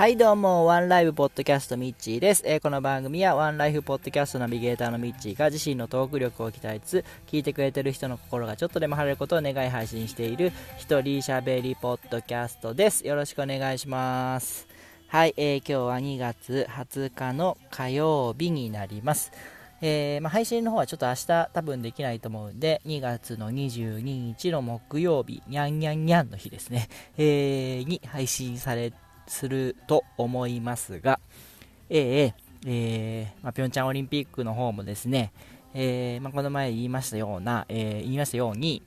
はいどうも、ワンライフポッドキャストミッチーです。えー、この番組はワンライフポッドキャストナビゲーターのミッチーが自身のトーク力を鍛えつつ、聞いてくれてる人の心がちょっとでも晴れることを願い配信している一人喋りポッドキャストです。よろしくお願いします。はい、えー、今日は2月20日の火曜日になります。えー、まあ、配信の方はちょっと明日多分できないと思うんで、2月の22日の木曜日、にゃんにゃんにゃんの日ですね、えー、に配信されてすると思いますが、えー、えー、まあ、ピョンチャンオリンピックの方もですね、えー、まあ、この前言いましたような、え言いましたように、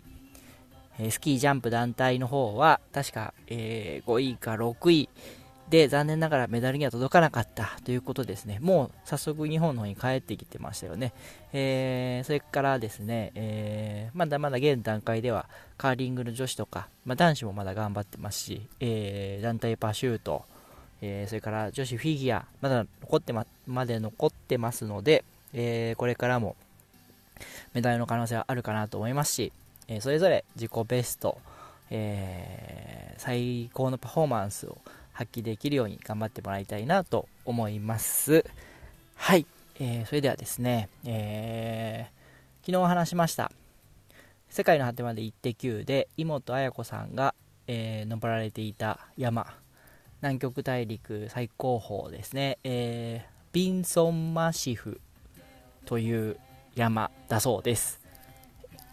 えスキージャンプ団体の方は、確か、え5位か6位で、残念ながらメダルには届かなかったということですね。もう早速日本の方に帰ってきてましたよね。えー、それからですね、えー、まだまだ現段階ではカーリングの女子とか、まあ、男子もまだ頑張ってますし、えー、団体パシュート、えそれから女子フィギュア、まだ残ってままで残ってますので、えこれからもメダルの可能性はあるかなと思いますし、えそれぞれ自己ベスト、え最高のパフォーマンスを発揮できるように頑張ってもらいたいなと思います。はい、えー、それではですね、えー、昨日話しました、世界の果てまで行って9で、妹綾子さんが、えー、登られていた山、南極大陸最高峰ですね、えー、ビンソンマシフという山だそうです。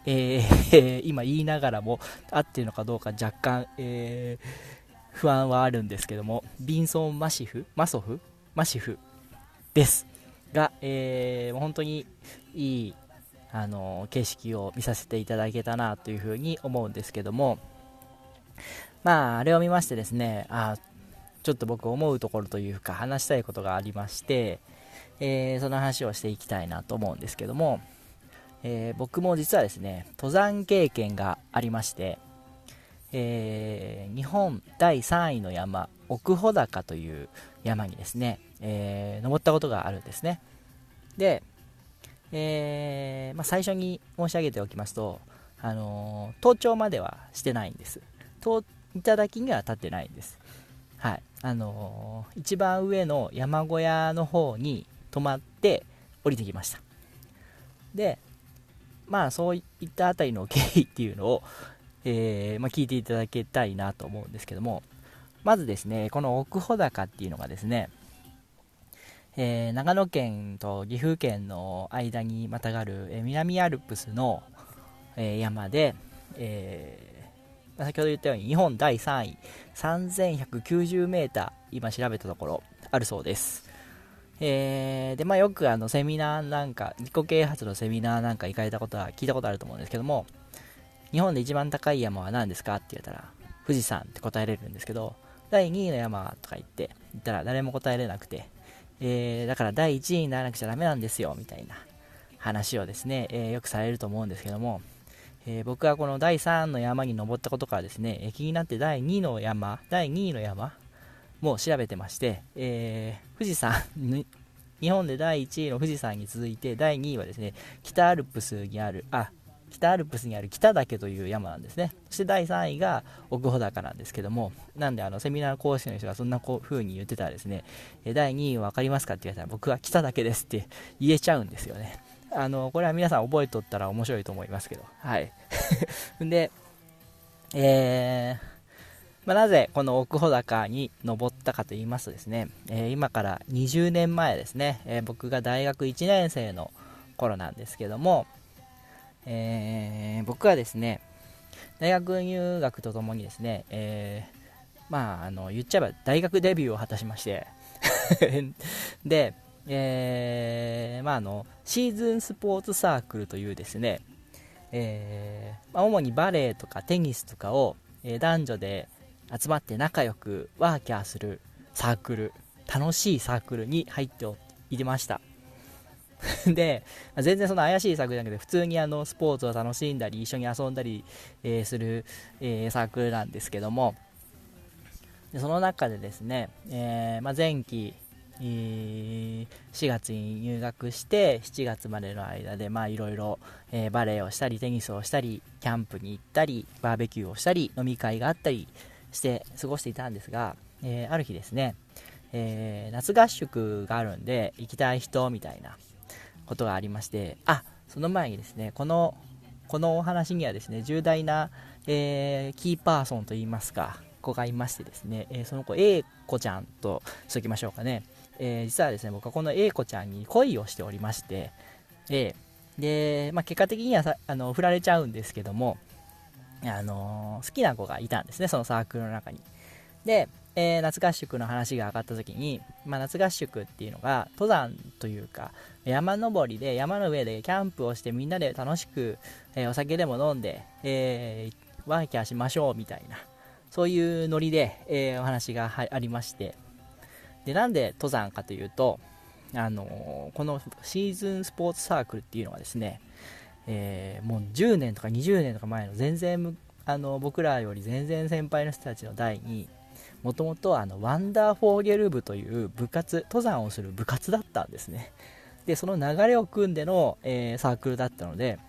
えー、今言いながらも合ってるのかどうか若干、えー不安はあるんですけども、ビンソン・マシフマソフマシフです。が、えー、本当にいい、あの景色を見させていただけたなというふうに思うんですけども、まあ、あれを見ましてですね、あちょっと僕思うところというか話したいことがありまして、えー、その話をしていきたいなと思うんですけども、え、僕も実はですね、登山経験がありまして、えー、日本第3位の山、奥穂高という山にですね、えー、登ったことがあるんですね。で、えー、まあ、最初に申し上げておきますと、あの登頂まではしてないんです。頂には立ってないんです。はい。あの一番上の山小屋の方に泊まって降りてきました。で、まあそういったあたりの経緯っていうのを、えー、まあ、聞いていただきたいなと思うんですけども、まずですね、この奥穂高っていうのがですね、えー、長野県と岐阜県の間にまたがる、えー、南アルプスの、えー、山で、えー、先ほど言ったように日本第3位、3190メーター、今調べたところあるそうです。えー、で、まあよくあのセミナーなんか、自己啓発のセミナーなんか行かれたことは聞いたことあると思うんですけども、日本で一番高い山は何ですか？って言ったら、富士山って答えれるんですけど、第2位の山とか言って、言ったら誰も答えれなくて、えー、だから第1位にならなくちゃダメなんですよ、みたいな話をですね、えー、よくされると思うんですけども、えー、僕はこの第3の山に登ったことからですね、え気になって第2の山、第2位の山も調べてまして、え富士山、日本で第1位の富士山に続いて第2位はですね、北アルプスにある、あ、北アルプスにある北岳という山なんですね。そして第3位が奥穂高なんですけども、なんであのセミナー講師の人がそんなこう風に言ってたらですね、第2位分かりますかって言われたら僕は北岳ですって言えちゃうんですよね。あの、これは皆さん覚えとったら面白いと思いますけど、はい。で、えー、まあ、なぜこの奥穂高に登ったかと言いますとですね、えー、今から20年前ですね、えー、僕が大学1年生の頃なんですけども、えー、僕はですね、大学入学とともにですね、えー、まあ、あの、言っちゃえば大学デビューを果たしまして で、えー、まあ、あの、シーズンスポーツサークルというですね、えー、まあ、主にバレエとかテニスとかを、え、男女で集まって仲良くワーキャーするサークル、楽しいサークルに入っていてました。で、全然その怪しいサークルじゃなくて、普通にあのスポーツを楽しんだり、一緒に遊んだり、えー、する、えー、サークルなんですけども、でその中でですね、えー、まあ、前期、4月に入学して7月までの間でいろいろバレエをしたりテニスをしたりキャンプに行ったりバーベキューをしたり飲み会があったりして過ごしていたんですが、えー、ある日ですね、えー、夏合宿があるんで行きたい人みたいなことがありましてあその前にですねこのこのお話にはですね重大な、えー、キーパーソンといいますか子がいましてですね、えー、その子 A 子ちゃんとしときましょうかね、えー、実はですね僕はこの A 子ちゃんに恋をしておりまして、えで、まあ、結果的にはさあの振られちゃうんですけどもあの好きな子がいたんですねそのサークルの中に。でえー、夏合宿の話が上がった時に、まあ、夏合宿っていうのが登山というか山登りで山の上でキャンプをしてみんなで楽しく、えー、お酒でも飲んで、えー、ワーキャーしましょうみたいなそういうノリで、えお話がありまして。でなんで登山かというと、あのこのシーズンスポーツサークルっていうのはですね、えもう10年とか20年とか前の全然あの僕らより全然先輩の人たちの代にもともとあのワンダーフォーゲル部という部活登山をする部活だったんですね。でその流れを組んでの、えー、サークルだったので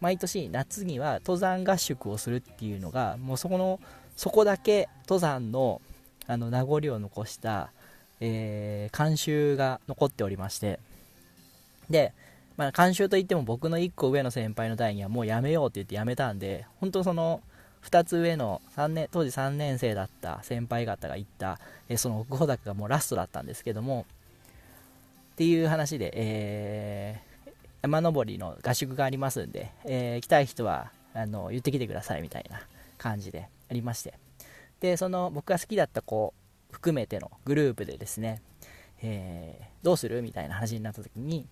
毎年夏には登山合宿をするっていうのがもうそこのそこだけ登山のあの名残を残した、えー、慣習が残っておりまして。で、まあ、慣習といっても僕の1個上の先輩の代にはもうやめようって言ってやめたんで本当その2つ上の3年当時3年生だった先輩方が言った、えその奥穂高がもうラストだったんですけどもっていう話で、えー、山登りの合宿がありますんで、えー、来たい人はあの言ってきてくださいみたいな感じでありまして。でその僕が好きだった子含めてのグループでですね、えー、どうするみたいな話になった時に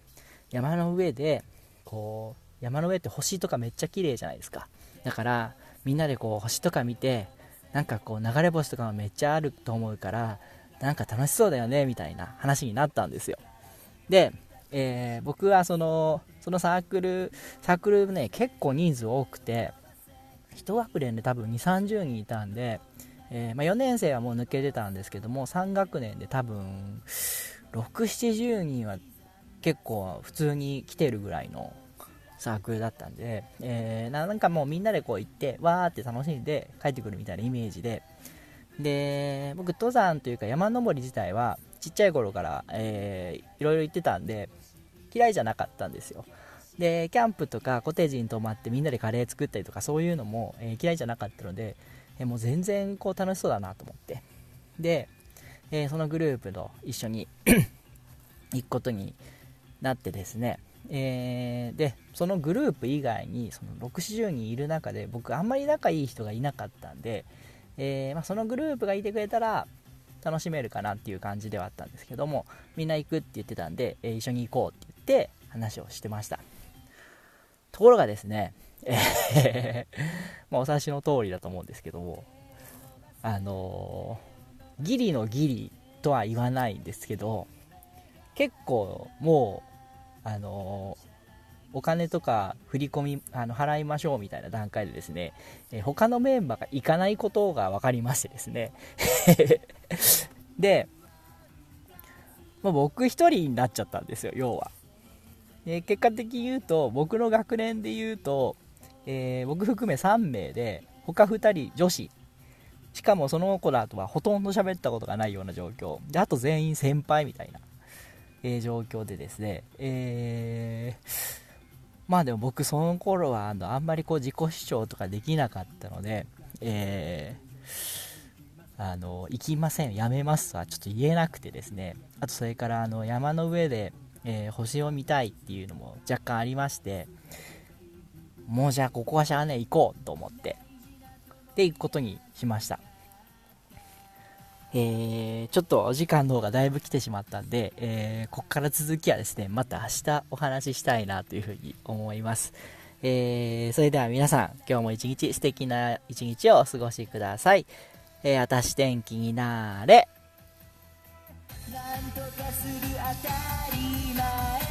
山の上でこう山の上って星とかめっちゃ綺麗じゃないですか。だからみんなでこう星とか見てなんかこう流れ星とかもめっちゃあると思うからなんか楽しそうだよねみたいな話になったんですよ。で、えー、僕はそのそのサークルサークルね結構人数多くて1学年で多分2 3 0人いたんで、えー、まあ、4年生はもう抜けてたんですけども3学年で多分6 7 0人は結構普通に来てるぐらいのサークルだったんで、えー、なんかもうみんなでこう行って、わーって楽しんで帰ってくるみたいなイメージで、で、僕、登山というか山登り自体は、ちっちゃい頃から、えー、いろいろ行ってたんで、嫌いじゃなかったんですよ。で、キャンプとかコテージに泊まってみんなでカレー作ったりとかそういうのも、えー、嫌いじゃなかったので、えー、もう全然こう楽しそうだなと思って。で、えー、そのグループと一緒に 行くことになってですね、えー、でそのグループ以外にその60人いる中で僕あんまり仲いい人がいなかったんで、えー、まあ、そのグループがいてくれたら楽しめるかなっていう感じではあったんですけどもみんな行くって言ってたんで、えー、一緒に行こうって言って話をしてました。ところがですね、えまあ、お察しの通りだと思うんですけどもあのギリのギリとは言わないんですけど結構もうあのお金とか振り込みあの払いましょうみたいな段階でですね、え他のメンバーが行かないことが分かりましてですね。で、まあ、僕1人になっちゃったんですよ要は。で結果的に言うと僕の学年で言うと、えー、僕含め3名で他2人女子。しかもその子らとはほとんど喋ったことがないような状況。であと全員先輩みたいな。えー、状況でですね、えー、まあでも僕その頃はあのあんまりこう自己主張とかできなかったので、えー、あの行きません、やめますとはちょっと言えなくてですね、あとそれからあの山の上で、えー、星を見たいっていうのも若干ありまして、もうじゃあここはしゃあね行こうと思って、で行くことにしました。えー、ちょっとお時間の方がだいぶ来てしまったんで、えー、ここから続きはですね、また明日お話ししたいなというふうに思います。えー、それでは皆さん、今日も一日素敵な一日をお過ごしください。えー、あたし天気になーれ。なんとかするあたり前